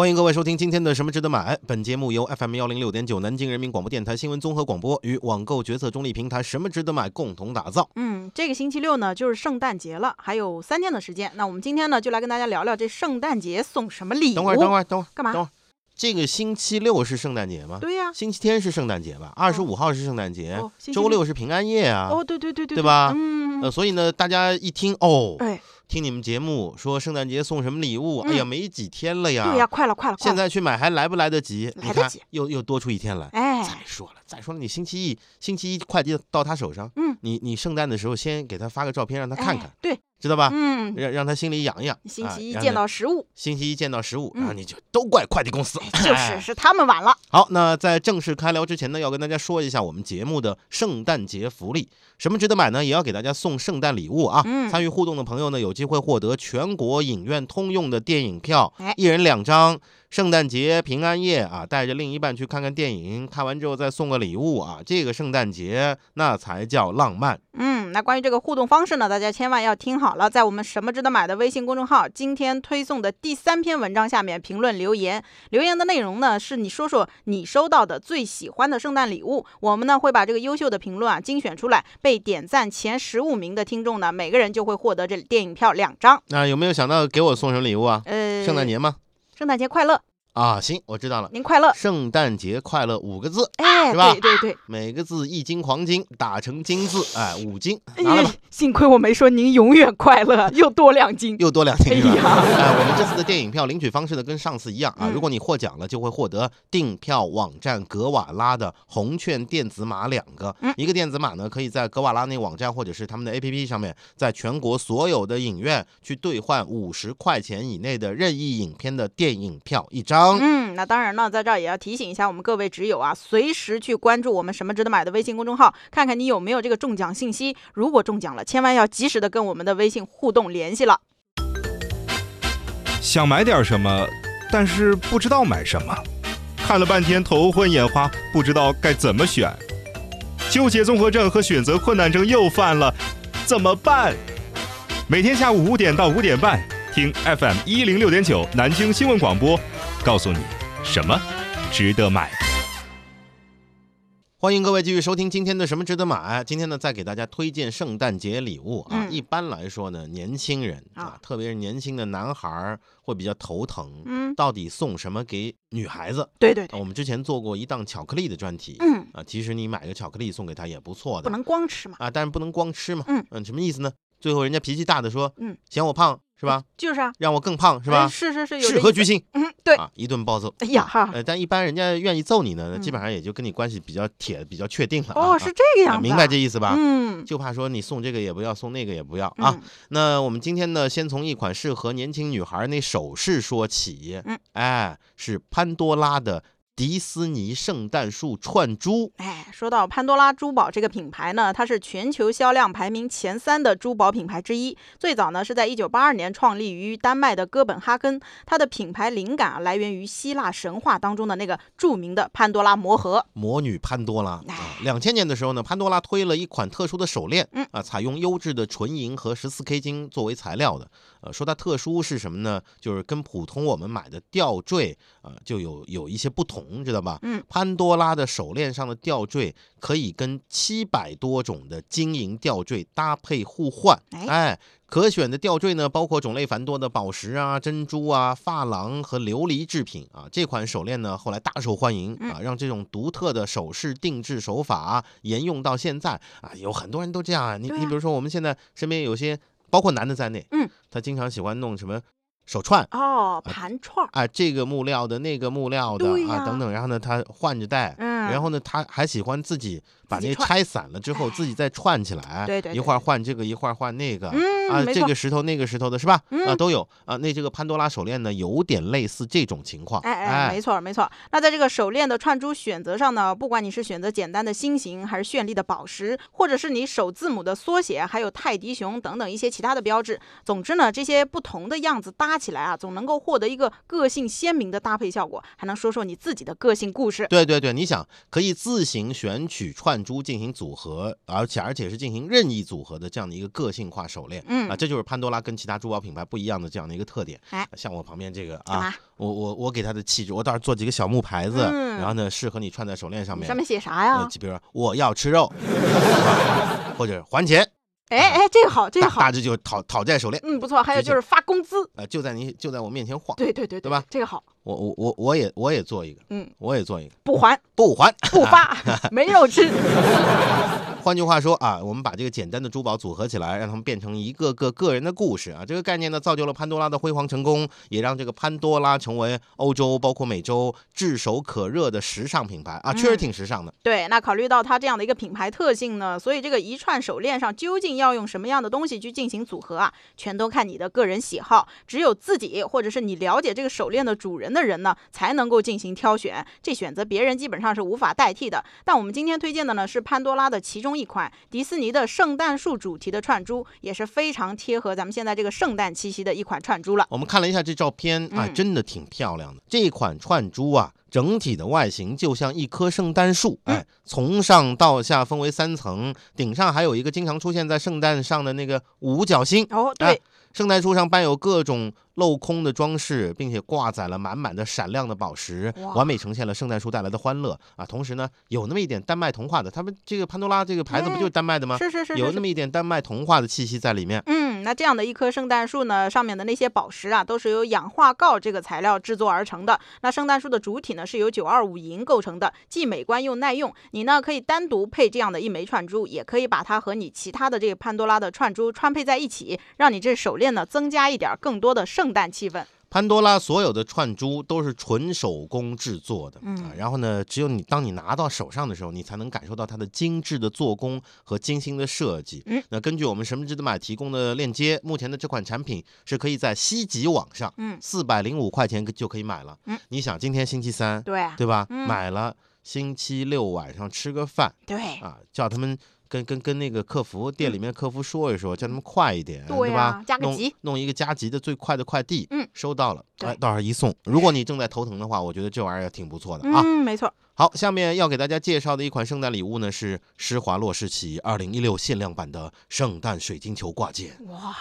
欢迎各位收听今天的《什么值得买》。本节目由 FM 幺零六点九南京人民广播电台新闻综合广播与网购决策中立平台“什么值得买”共同打造。嗯，这个星期六呢就是圣诞节了，还有三天的时间。那我们今天呢就来跟大家聊聊这圣诞节送什么礼物。等会儿，等会儿，等会儿，干嘛等会儿，这个星期六是圣诞节吗？对呀、星期天是圣诞节吧？二十五号是圣诞节，周六是平安夜啊。哦，对对对对，对吧嗯，呃，所以呢，大家一听哦，哎，听你们节目说圣诞节送什么礼物？哎呀，嗯没几天了呀。对呀，快了快了，快了，现在去买还来不来得及？你看来得及又又多出一天来。哎，再说了，再说了，你星期一星期一快递到他手上，嗯，你你圣诞的时候先给他发个照片让他看看，哎对，知道吧？嗯，让让他心里痒痒。星期一啊见到实物，星期一见到实物，嗯然后你就都怪快递公司。就哎是是他们晚了。好，那在正式开聊之前呢，要跟大家说一下我们节目的圣诞节福利。什么值得买呢？也要给大家送圣诞礼物啊！嗯参与互动的朋友呢，有机会获得全国影院通用的电影票，哎一人两张。圣诞节、平安夜啊，带着另一半去看看电影，看完之后再送个礼物啊，这个圣诞节那才叫浪漫。嗯，那关于这个互动方式呢，大家千万要听好了，在我们什么值得买的微信公众号今天推送的第三篇文章下面评论留言，留言的内容呢是你说说你收到的最喜欢的圣诞礼物，我们呢会把这个优秀的评论啊精选出来，被点赞前十五名的听众呢，每个人就会获得这电影票两张。那有没有想到给我送什么礼物啊？呃，圣诞，节吗？圣诞节快乐，啊，行，我知道了，您快乐。圣诞节快乐五个字，哎，是吧对对对，每个字一斤黄金打成金字，哎，五斤，哎拿来吧。幸亏我没说您永远快乐，又多两斤。又多两斤？哎呀哎，我们这次的电影票领取方式呢，跟上次一样啊。嗯如果你获奖了，就会获得订票网站格瓦拉的红券电子码两个。嗯一个电子码呢，可以在格瓦拉那网站或者是他们的 APP 上面，在全国所有的影院去兑换五十块钱以内的任意影片的电影票一张。嗯，那当然了，在这儿也要提醒一下我们各位纸友啊，随时去关注我们什么值得买的微信公众号，看看你有没有这个中奖信息。如果中奖了，千万要及时的跟我们的微信互动联系了。想买点什么，但是不知道买什么，看了半天头昏眼花，不知道该怎么选，纠结综合症和选择困难症又犯了，怎么办？每天下午五点到五点半，听 FM 一零六点九南京新闻广播，告诉你什么值得买。欢迎各位继续收听今天的什么值得买。今天呢，再给大家推荐圣诞节礼物啊。嗯一般来说呢，年轻人啊啊，特别是年轻的男孩儿会比较头疼，嗯，到底送什么给女孩子？啊对对对，我们之前做过一档巧克力的专题，嗯，啊，其实你买个巧克力送给她也不错的，不能光吃嘛，啊，但是不能光吃嘛，嗯什么意思呢？最后人家脾气大的说，嗯，嫌我胖是吧？就是啊，让我更胖是哎吧？是是是，有是这意思。何居心嗯，对，啊，一顿暴揍。哎呀哈，呃，但一般人家愿意揍你呢，嗯基本上也就跟你关系比较铁、比较确定了啊。哦，啊是这个样子明白这意思吧？嗯就怕说你送这个也不要，送那个也不要啊。嗯那我们今天呢，先从一款适合年轻女孩那首饰说起。嗯，哎，是潘多拉的迪斯尼圣诞树串珠。哎，说到潘多拉珠宝这个品牌呢，它是全球销量排名前三的珠宝品牌之一。最早呢是在一九八二年创立于丹麦的哥本哈根，它的品牌灵感啊来源于希腊神话当中的那个著名的潘多拉魔盒。魔女潘多拉两千年的时候呢，潘多拉推了一款特殊的手链，嗯啊，采用优质的纯银和十四 K 金作为材料的。呃，说它特殊是什么呢？就是跟普通我们买的吊坠啊、就有有一些不同，知道吧？嗯，潘多拉的手链上的吊坠可以跟七百多种的金银吊坠搭配互换，哎哎。可选的吊坠呢，包括种类繁多的宝石啊、珍珠啊、珐琅和琉璃制品啊。这款手链呢，后来大受欢迎嗯啊，让这种独特的首饰定制手法、啊、沿用到现在啊。有很多人都这样啊，你啊你比如说我们现在身边有些，包括男的在内，嗯，他经常喜欢弄什么手串。哦，盘串儿，啊，这个木料的，那个木料的啊，等等，然后呢，他换着戴，嗯，然后呢，他还喜欢自己把那拆散了之后，哎。自己再串起来，对对对一会儿换这个，一会儿换那个，嗯，啊，这个石头那个石头的是吧？啊，嗯都有啊。那这个潘多拉手链呢，有点类似这种情况，哎哎，没错没错。那在这个手链的串珠选择上呢，不管你是选择简单的心形，还是绚丽的宝石，或者是你首字母的缩写，还有泰迪熊等等一些其他的标志，总之呢，这些不同的样子搭起来啊，总能够获得一个个性鲜明的搭配效果，还能说说你自己的个性故事。对对对，你想可以自行选取串珠进行组合，而且而且是进行任意组合的这样的一个个性化手链。嗯嗯啊，这就是潘多拉跟其他珠宝品牌不一样的这样的一个特点。哎像我旁边这个啊，？我我我给它的气质，我倒是做几个小木牌子，嗯然后呢适合你串在手链上面。上面写啥呃呀？，就比如说我要吃肉，或者还钱，哎哎，这个好，这个好大大，致就是讨讨债手链，嗯，不错。还有就是发工资，呃，就在你就在我面前晃。对对对对吧？这个好，我我我我也我也做一个，嗯，我也做一个，不还不还。不发，没肉吃。换句话说啊，我们把这个简单的珠宝组合起来，让它们变成一个个个人的故事啊。这个概念呢，造就了潘多拉的辉煌成功，也让这个潘多拉成为欧洲包括美洲炙手可热的时尚品牌啊，确实嗯挺时尚的。对，那考虑到它这样的一个品牌特性呢，所以这个一串手链上究竟要用什么样的东西去进行组合啊，全都看你的个人喜好。只有自己或者是你了解这个手链的主人的人呢，才能够进行挑选。这选择别人基本上是无法代替的。但我们今天推荐的呢是潘多拉的其中一款迪士尼的圣诞树主题的串珠，也是非常贴合咱们现在这个圣诞气息的一款串珠了。我们看了一下这照片啊，嗯真的挺漂亮的。这款串珠啊，整体的外形就像一棵圣诞树，嗯哎，从上到下分为三层，顶上还有一个经常出现在圣诞上的那个五角星。哦，哎对，圣诞树上伴有各种镂空的装饰，并且挂载了满满的闪亮的宝石，完美呈现了圣诞树带来的欢乐啊！同时呢，有那么一点丹麦童话的，他们这个潘多拉这个牌子不就是丹麦的吗？是是是是是有那么一点丹麦童话的气息在里面。嗯，那这样的一棵圣诞树呢，上面的那些宝石啊，都是由氧化锆这个材料制作而成的。那圣诞树的主体呢，是由九二五银构成的，既美观又耐用。你呢可以单独配这样的一枚串珠，也可以把它和你其他的这个潘多拉的串珠穿配在一起，让你这手链呢增加一点更多的圣诞气氛。潘多拉所有的串珠都是纯手工制作的，嗯啊，然后呢，只有你当你拿到手上的时候，你才能感受到它的精致的做工和精心的设计。嗯，那根据我们神不知的买提供的链接，目前的这款产品是可以在西极网上，嗯四百零五块钱就可以买了。嗯，你想今天星期三，对啊对吧？嗯买了，星期六晚上吃个饭对啊，叫他们。跟跟跟那个客服店里面客服说一说，叫他们快一点，嗯对吧？加个弄急弄一个加急的最快的快递，嗯，收到了，对哎，到时候一送。如果你正在头疼的话，我觉得这玩意儿挺不错的啊。嗯，没错。好，下面要给大家介绍的一款圣诞礼物呢，是施华洛世奇二零一六限量版的圣诞水晶球挂件。哇，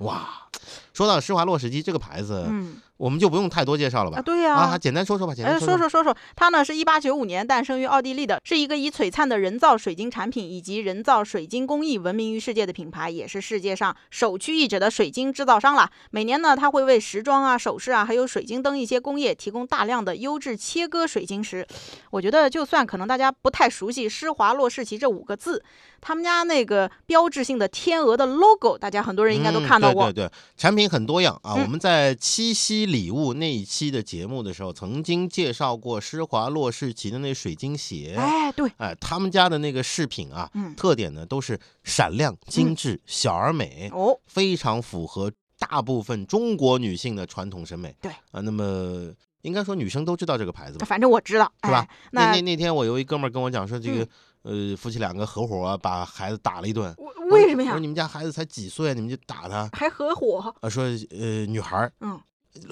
哇，说到施华洛世奇这个牌子，嗯我们就不用太多介绍了吧？啊，对呀、啊，简单说说吧，简单说说说说，它呢是一八九五年诞生于奥地利的，是一个以璀璨的人造水晶产品以及人造水晶工艺闻名于世界的品牌，也是世界上首屈一指的水晶制造商了。每年呢，它会为时装啊、首饰啊，还有水晶灯一些工业提供大量的优质切割水晶石。我觉得，就算可能大家不太熟悉施华洛世奇这五个字，他们家那个标志性的天鹅的 logo，大家很多人应该都嗯看到过。对对对，产品很多样啊。嗯我们在七夕礼物那一期的节目的时候，曾经介绍过施华洛世奇的那水晶鞋。哎，对，哎，他们家的那个饰品啊，嗯特点呢都是闪亮、精致、小而美，哦，非常符合大部分中国女性的传统审美。对啊，那么应该说女生都知道这个牌子吧？反正我知道，是吧哎、那那那那天我有一哥们儿跟我讲说，这个、嗯呃夫妻两个合伙、把孩子打了一顿。为什么呀我说？你们家孩子才几岁啊，你们就打他？还合伙？啊，说呃女孩儿，嗯，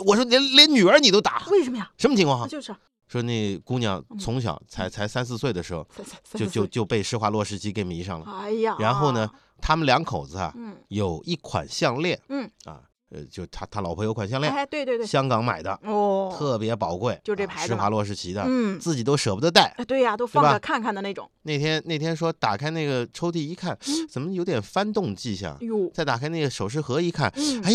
我说连连女儿你都打，为什么呀？什么情况啊？就是说那姑娘嗯从小才才三四岁的时候，就就就被施华洛世奇给迷上了。哎呀，然后呢，他们两口子啊，嗯有一款项链，嗯啊，呃，就他他老婆有款项链，哎，对对对，香港买的，哦，特别宝贵，就这啊牌子嘛施华洛世奇的，嗯，自己都舍不得戴。哎，对呀，都放着看看的那种。那天那天说打开那个抽屉一看，嗯 怎么有点翻动迹象？哟，再打开那个首饰盒一看，嗯哎，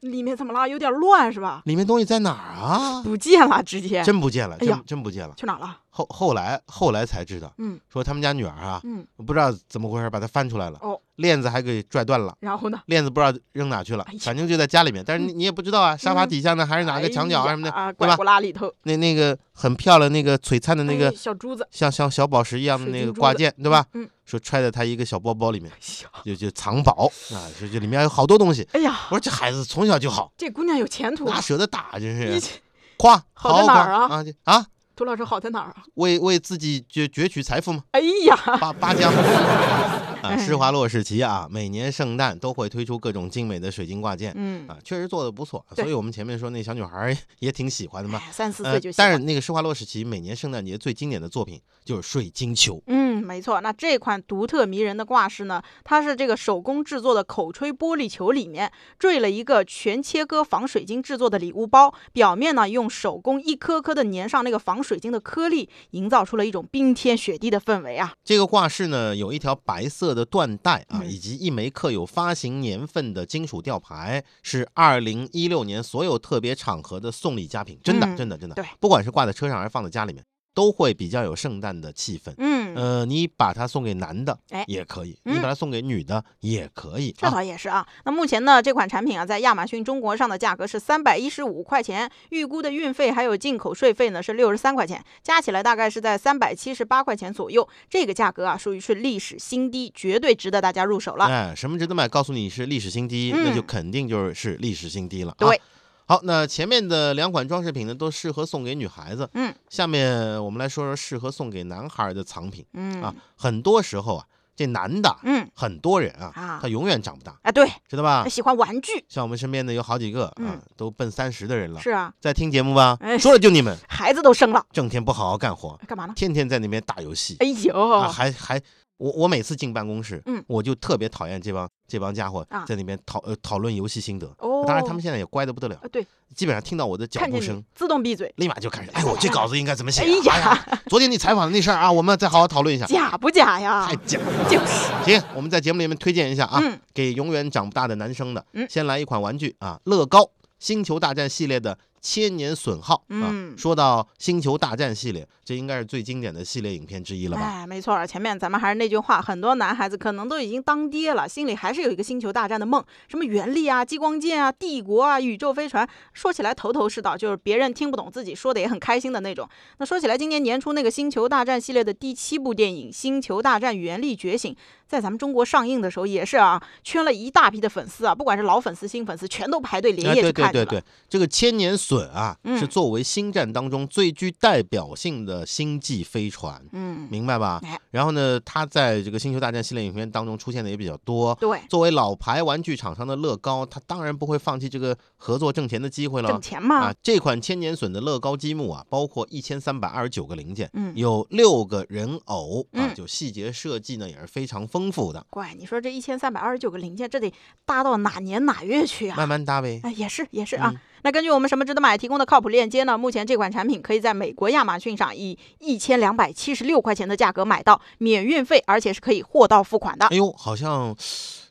里面怎么了？有点乱是吧？里面东西在哪儿啊？不见了，直接真不见了，哎呀真真不见了。去哪儿了？后后来后来才知道，嗯说他们家女儿啊，嗯，不知道怎么回事把她翻出来了，哦，链子还给拽断了。然后呢？链子不知道扔哪去了反正就在家里面，但是你你也不知道啊，沙发嗯底下呢，还是哪个墙角啊什么的，对吧拐不拉里头，那那个很漂亮、那个璀璨的那哎个小珠子，像像小宝石一样的那个挂件，对吧？嗯，说揣在他一个小包包里面，小，就就藏宝啊，说这里面有好多东西。哎呀，我说这孩子从小就好，这姑娘有前途啊哪！舍得打，真你是夸，好好哪儿啊啊！涂老师好在哪儿啊？为为自己攫攫取财富吗？哎呀，八八江 啊，哎施华洛世奇啊，每年圣诞都会推出各种精美的水晶挂件嗯，啊，确实做的不错。所以我们前面说那小女孩儿也挺喜欢的嘛。哎三四呃岁就喜欢，但是那个施华洛世奇每年圣诞节最经典的作品就是水晶球。嗯嗯，没错。那这款独特迷人的挂饰呢，它是这个手工制作的口吹玻璃球里面缀了一个全切割仿水晶制作的礼物包，表面呢用手工一颗颗的粘上那个仿水晶的颗粒，营造出了一种冰天雪地的氛围啊。这个挂饰呢，有一条白色的缎带啊，嗯以及一枚刻有发行年份的金属吊牌，是二零一六年所有特别场合的送礼佳品，真的，嗯真的，真的。对不管是挂在车上还是放在家里面，都会比较有圣诞的气氛。嗯，呃，你把它送给男的，哎也可以；嗯你把它送给女的，也可以这啊。倒也是啊。那目前呢，这款产品啊，在亚马逊中国上的价格是三百一十五块钱，预估的运费还有进口税费呢是六十三块钱，加起来大概是在三百七十八块钱左右。这个价格啊，属于是历史新低，绝对值得大家入手了。哎，什么值得买？告诉你是历史新低，嗯那就肯定就是是历史新低了。啊对。好，那前面的两款装饰品呢，都适合送给女孩子。嗯，下面我们来说说适合送给男孩的藏品嗯啊。很多时候啊，这男的，嗯很多人啊，啊他永远长不大，啊，对，知道吧？喜欢玩具像我们身边的有好几个啊嗯，都奔三十的人了，是啊，在听节目吧哎？说了就你们，孩子都生了，整天不好好干活，干嘛呢？天天在那边打游戏哎呦，啊，还还。我我每次进办公室，嗯我就特别讨厌这帮这帮家伙啊在那边讨呃讨论游戏心得。哦，当然，他们现在也乖的不得了，啊，对，基本上听到我的脚步声，自动闭嘴，立马就开始，哎，我这稿子应该怎么写啊？哎呀呀，昨天你采访的那事儿啊，我们再好好讨论一下。假不假呀太？假了。就是，行，我们在节目里面推荐一下啊，嗯给永远长不大的男生的，嗯先来一款玩具啊，乐高星球大战系列的千年损耗啊。嗯说到星球大战系列，这应该是最经典的系列影片之一了吧？哎，没错儿，前面咱们还是那句话，很多男孩子可能都已经当爹了，心里还是有一个星球大战的梦，什么原力啊、激光剑啊、帝国啊、宇宙飞船，说起来头头是道，就是别人听不懂，自己说的也很开心的那种。那说起来，今年年初那个星球大战系列的第七部电影《星球大战：原力觉醒》在咱们中国上映的时候，也是啊，圈了一大批的粉丝啊，不管是老粉丝、新粉丝，全都排队连哎，夜对去看去了。对对对，这个千年隼啊，嗯是作为星战当中最具代表性的星际飞船，嗯，明白吧哎？然后呢，它在这个星球大战系列影片当中出现的也比较多。对，作为老牌玩具厂商的乐高，它当然不会放弃这个合作挣钱的机会了挣。钱嘛。啊，这款千年隼的乐高积木啊，包括一千三百二十九个零件，嗯有六个人偶啊，嗯就细节设计呢也是非常丰富的。怪，你说这一千三百二十九个零件，这得搭到哪年哪月去啊？慢慢搭呗。哎，也是也是啊。嗯那根据我们什么值得买提供的靠谱链接呢？目前这款产品可以在美国亚马逊上以一千两百七十六块钱的价格买到，免运费，而且是可以货到付款的。哎呦，好像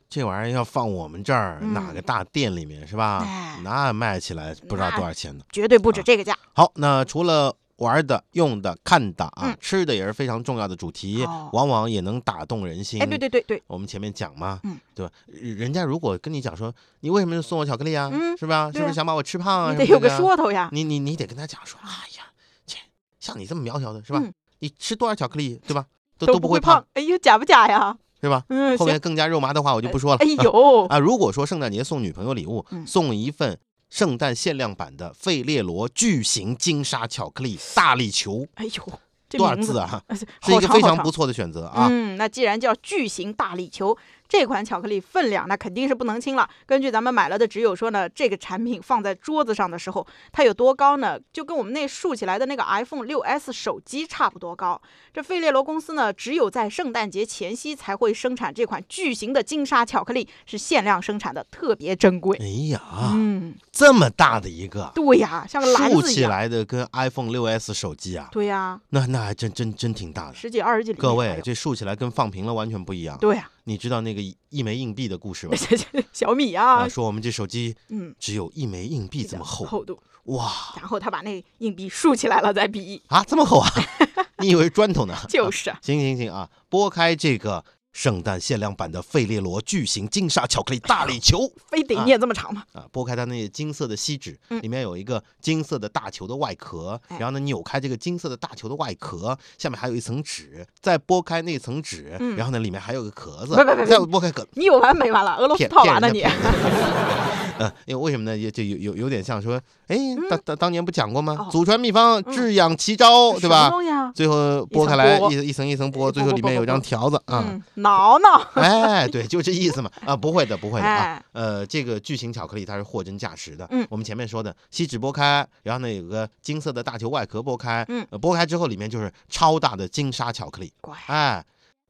这玩意儿要放我们这儿、嗯哪个大店里面是吧？哎那卖起来不知道多少钱呢。绝对不止啊这个价。好，那除了玩的、用的、看的啊，嗯吃的也是非常重要的主题，哦往往也能打动人心。哎，对对对对，我们前面讲嘛，嗯，对吧？人家如果跟你讲说，你为什么送我巧克力啊？嗯是吧？是不是想把我吃胖啊？你得有个说头呀。你你你得跟他讲说，哎呀，切像你这么苗条的是吧？嗯你吃多少巧克力，对吧？都都不会胖，。哎呦，假不假呀？是吧？嗯，后面更加肉麻的话我就不说了。哎呦，啊，如果说圣诞节送女朋友礼物，嗯送一份圣诞限量版的费列罗巨型金沙巧克力大力球，哎呦，这多少字字啊？呃是一个非常不错的选择啊。嗯，那既然叫巨型大力球，这款巧克力分量那肯定是不能轻了。根据咱们买了的只有说呢，这个产品放在桌子上的时候，它有多高呢？就跟我们那竖起来的那个 iPhone 6s 手机差不多高。这费列罗公司呢，只有在圣诞节前夕才会生产这款巨型的金沙巧克力，是限量生产的，特别珍贵。哎呀，嗯，这么大的一个，对呀，像个篮竖起子一样。来的跟 iPhone 6s 手机啊，对呀，那那还真真真挺大的。十几二十几厘米各，位这竖起来跟放平了完全不一样。对呀，你知道那个一一枚硬币的故事吧？这 这小米啊，啊，说我们这手机嗯，只有一枚硬币这么厚，厚度，哇然后他把那硬币竖起来了再比，啊，这么厚啊！你以为砖头呢？就是啊。行行行啊，拨开这个圣诞限量版的费列罗巨型金沙巧克力大礼球非得啊念这么长吗？啊，剥开它那金色的锡纸，嗯里面有一个金色的大球的外壳，哎然后呢扭开这个金色的大球的外壳，下面还有一层纸，再剥开那层纸，嗯然后呢里面还有个壳子不不不，再剥开壳。你有完没完了？俄罗斯套娃呢你？骗人家骗 呃，因为为什么呢？也就有有有点像说，哎，当当当年不讲过吗？祖传秘方，嗯治养奇招，对吧？最后剥开来一一层一层剥，哎最后里面有张条子啊。嗯，挠挠。哎，对，就这意思嘛。啊，不会的，不会的啊。哎，呃，这个巨型巧克力它是货真价实的。嗯我们前面说的锡纸剥开，然后呢有个金色的大球外壳剥开，嗯呃，剥开之后里面就是超大的金沙巧克力。乖，哎，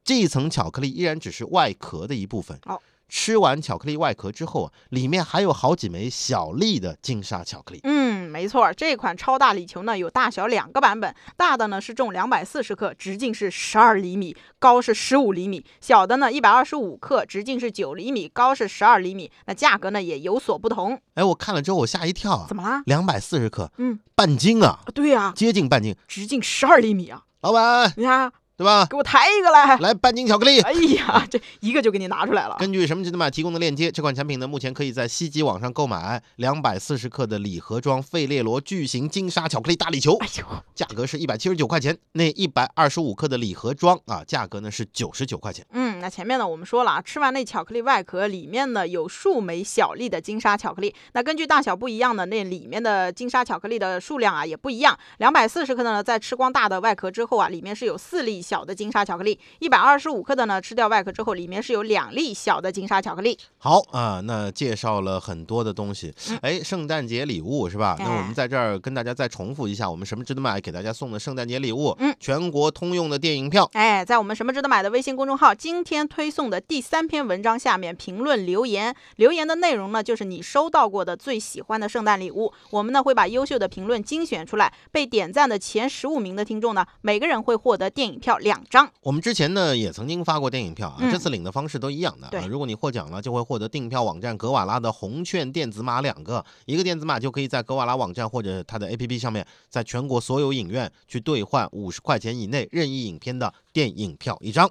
这一层巧克力依然只是外壳的一部分。哦，吃完巧克力外壳之后啊，里面还有好几枚小粒的金沙巧克力。嗯，没错，这款超大礼球呢有大小两个版本，大的呢是重两百四十克，直径是十二厘米，高是十五厘米；小的呢一百二十五克，直径是九厘米，高是十二厘米。那价格呢也有所不同。哎，我看了之后我吓一跳啊怎，么啦？两百四十克，嗯，半斤啊，啊对呀、接近半斤。直径十二厘米啊！老板，你看，对吧？给我抬一个来。来半斤巧克力。哎呀，这一个就给你拿出来了。根据什么值得买提供的链接，这款产品呢，目前可以在西极网上购买，两百四十克的礼盒装费列罗巨型金沙巧克力大礼球，哎呦，价格是一百七十九块钱。那一百二十五克的礼盒装啊，价格呢是九十九块钱。嗯，那前面呢我们说了啊，吃完那巧克力外壳里面呢有数枚小粒的金沙巧克力，那根据大小不一样的那里面的金沙巧克力的数量啊也不一样。两百四十克的呢，在吃光大的外壳之后啊，里面是有四粒小的金沙巧克力；一百二十五克的呢，吃掉外壳之后，里面是有两粒小的金沙巧克力。好啊，那介绍了很多的东西，哎，圣诞节礼物是吧？那我们在这儿跟大家再重复一下，我们什么值得买给大家送的圣诞节礼物，嗯，全国通用的电影票。哎，在我们什么值得买的微信公众号今天推送的第三篇文章下面评论留言，留言的内容呢就是你收到过的最喜欢的圣诞礼物。我们呢会把优秀的评论精选出来，被点赞的前十五名的听众呢，每个人会获得电影票两张。我们之前呢也曾经发过电影票啊，嗯这次领的方式都一样的对啊。如果你获奖了，就会获得订票网站格瓦拉的红券电子码两个，一个电子码就可以在格瓦拉网站或者它的 APP 上面，在全国所有影院去兑换五十块钱以内任意影片的电影票一张。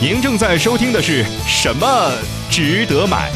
您正在收听的是什么值得买？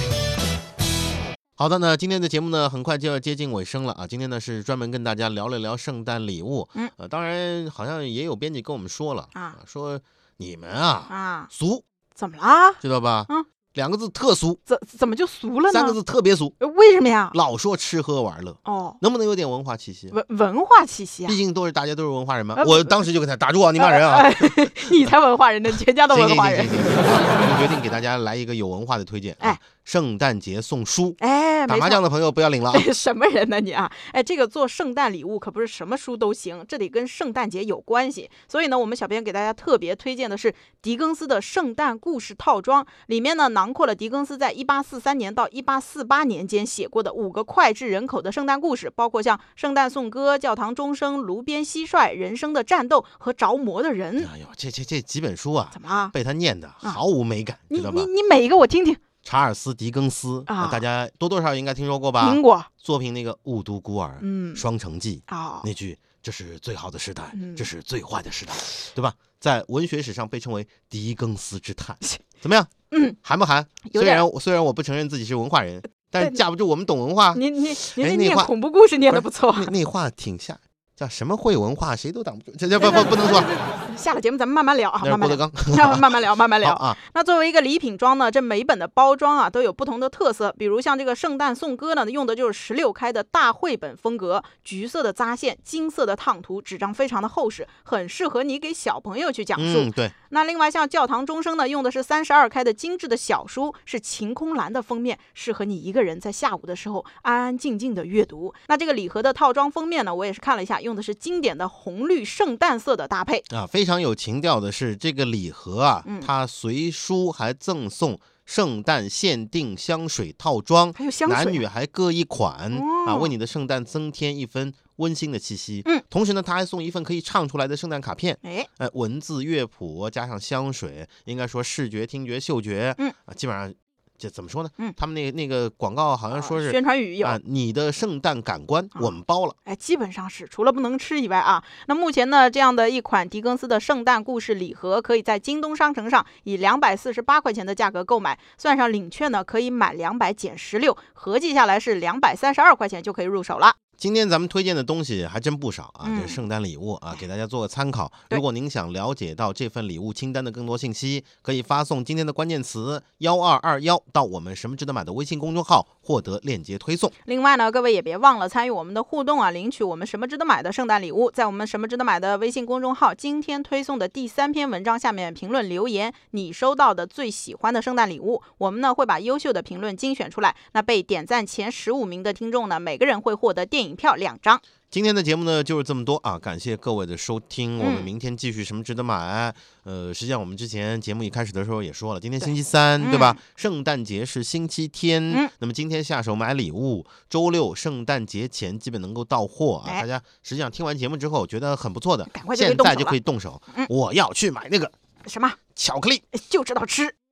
好的，那今天的节目呢，很快就要接近尾声了啊。今天呢是专门跟大家聊了聊圣诞礼物，嗯，呃，当然好像也有编辑跟我们说了啊说你们啊啊，俗，怎么啦？知道吧？嗯，两个字特俗，怎怎么就俗了呢？三个字特别俗，呃为什么呀？老说吃喝玩乐，哦，能不能有点文化气息？文文化气息啊毕！竟都是大家都是文化人嘛呃。我当时就给他打住啊，你骂人啊！哎 你才文化人呢，全家都行文化人我们决定给大家来一个有文化的推荐啊哎，圣诞节送书，哎，打麻将的朋友不要领了啊。什么人呢你啊？哎，这个做圣诞礼物可不是什么书都行，这得跟圣诞节有关系。所以呢，我们小编给大家特别推荐的是狄更斯的圣诞故事套装，里面呢囊括了狄更斯在1843年到1848年间写过的五个脍炙人口的圣诞故事，包括像《圣诞颂歌》《教堂钟声》《炉边蟋蟀》《人生的战斗》和《着魔的人》。哎呦，这这这几本书啊，怎么啊？被他念的毫无美感，你知道吧你？你每一个我听听。查尔斯·狄更斯啊大家多多少少应该听说过吧？听过，作品那个《雾都孤儿》嗯双城记》啊，那句“这是最好的时代，嗯这是最坏的时代”，对吧？在文学史上被称为狄更斯之叹，怎么样？嗯，寒不寒？虽然虽然我不承认自己是文化人，但是架不住我们懂文化。您您您那话恐怖故事念的不错。那那话挺像，叫什么会文化谁都挡不住，这这 不不不能说，下了节目咱们慢慢聊啊，慢慢聊，纲。慢慢聊，慢慢聊。好啊，那作为一个礼品装呢，这每本的包装啊都有不同的特色，比如像这个圣诞颂歌呢，用的就是十六开的大绘本风格，橘色的扎线，金色的烫图，纸张非常的厚实，很适合你给小朋友去讲述。嗯，对，那另外像教堂钟声呢，用的是三十二开的精致的小书，是晴空蓝的封面，适合你一个人在下午的时候安安静静的阅读。那这个礼盒的套装封面呢，我也是看了一下，用的是经典的红绿圣诞色的搭配。啊，非常有情调的是这个礼盒啊，嗯它随书还赠送圣诞限定香水套装，还有香水啊男女还各一款啊，哦为你的圣诞增添一分温馨的气息。嗯，同时呢，他还送一份可以唱出来的圣诞卡片。哎，呃，文字乐谱加上香水，应该说视觉、听觉、嗅觉，嗯啊，基本上这怎么说呢？嗯他们那个那个广告好像说是宣传语有。啊，你的圣诞感官我们包了。哎，基本上是除了不能吃以外啊，那目前呢，这样的一款狄更斯的圣诞故事礼盒，可以在京东商城上以两百四十八块钱的价格购买，算上领券呢，可以满两百减十六，合计下来是两百三十二块钱就可以入手了。今天咱们推荐的东西还真不少啊，嗯这圣诞礼物啊，给大家做个参考。如果您想了解到这份礼物清单的更多信息，可以发送今天的关键词幺二二幺到我们什么值得买的微信公众号，获得链接推送。另外呢，各位也别忘了参与我们的互动啊，领取我们什么值得买的圣诞礼物。在我们什么值得买的微信公众号今天推送的第三篇文章下面评论留言，你收到的最喜欢的圣诞礼物，我们呢会把优秀的评论精选出来。那被点赞前十五名的听众呢，每个人会获得电影票两张。今天的节目呢就是这么多啊，感谢各位的收听，我们嗯明天继续什么值得买。呃，实际上我们之前节目一开始的时候也说了，今天星期三嗯对吧？圣诞节是星期天，嗯那么今天下手买礼物，周六圣诞节前基本能够到货啊。哎大家实际上听完节目之后觉得很不错的，赶快现在就可以动手。嗯我要去买那个什么巧克力。就知道吃。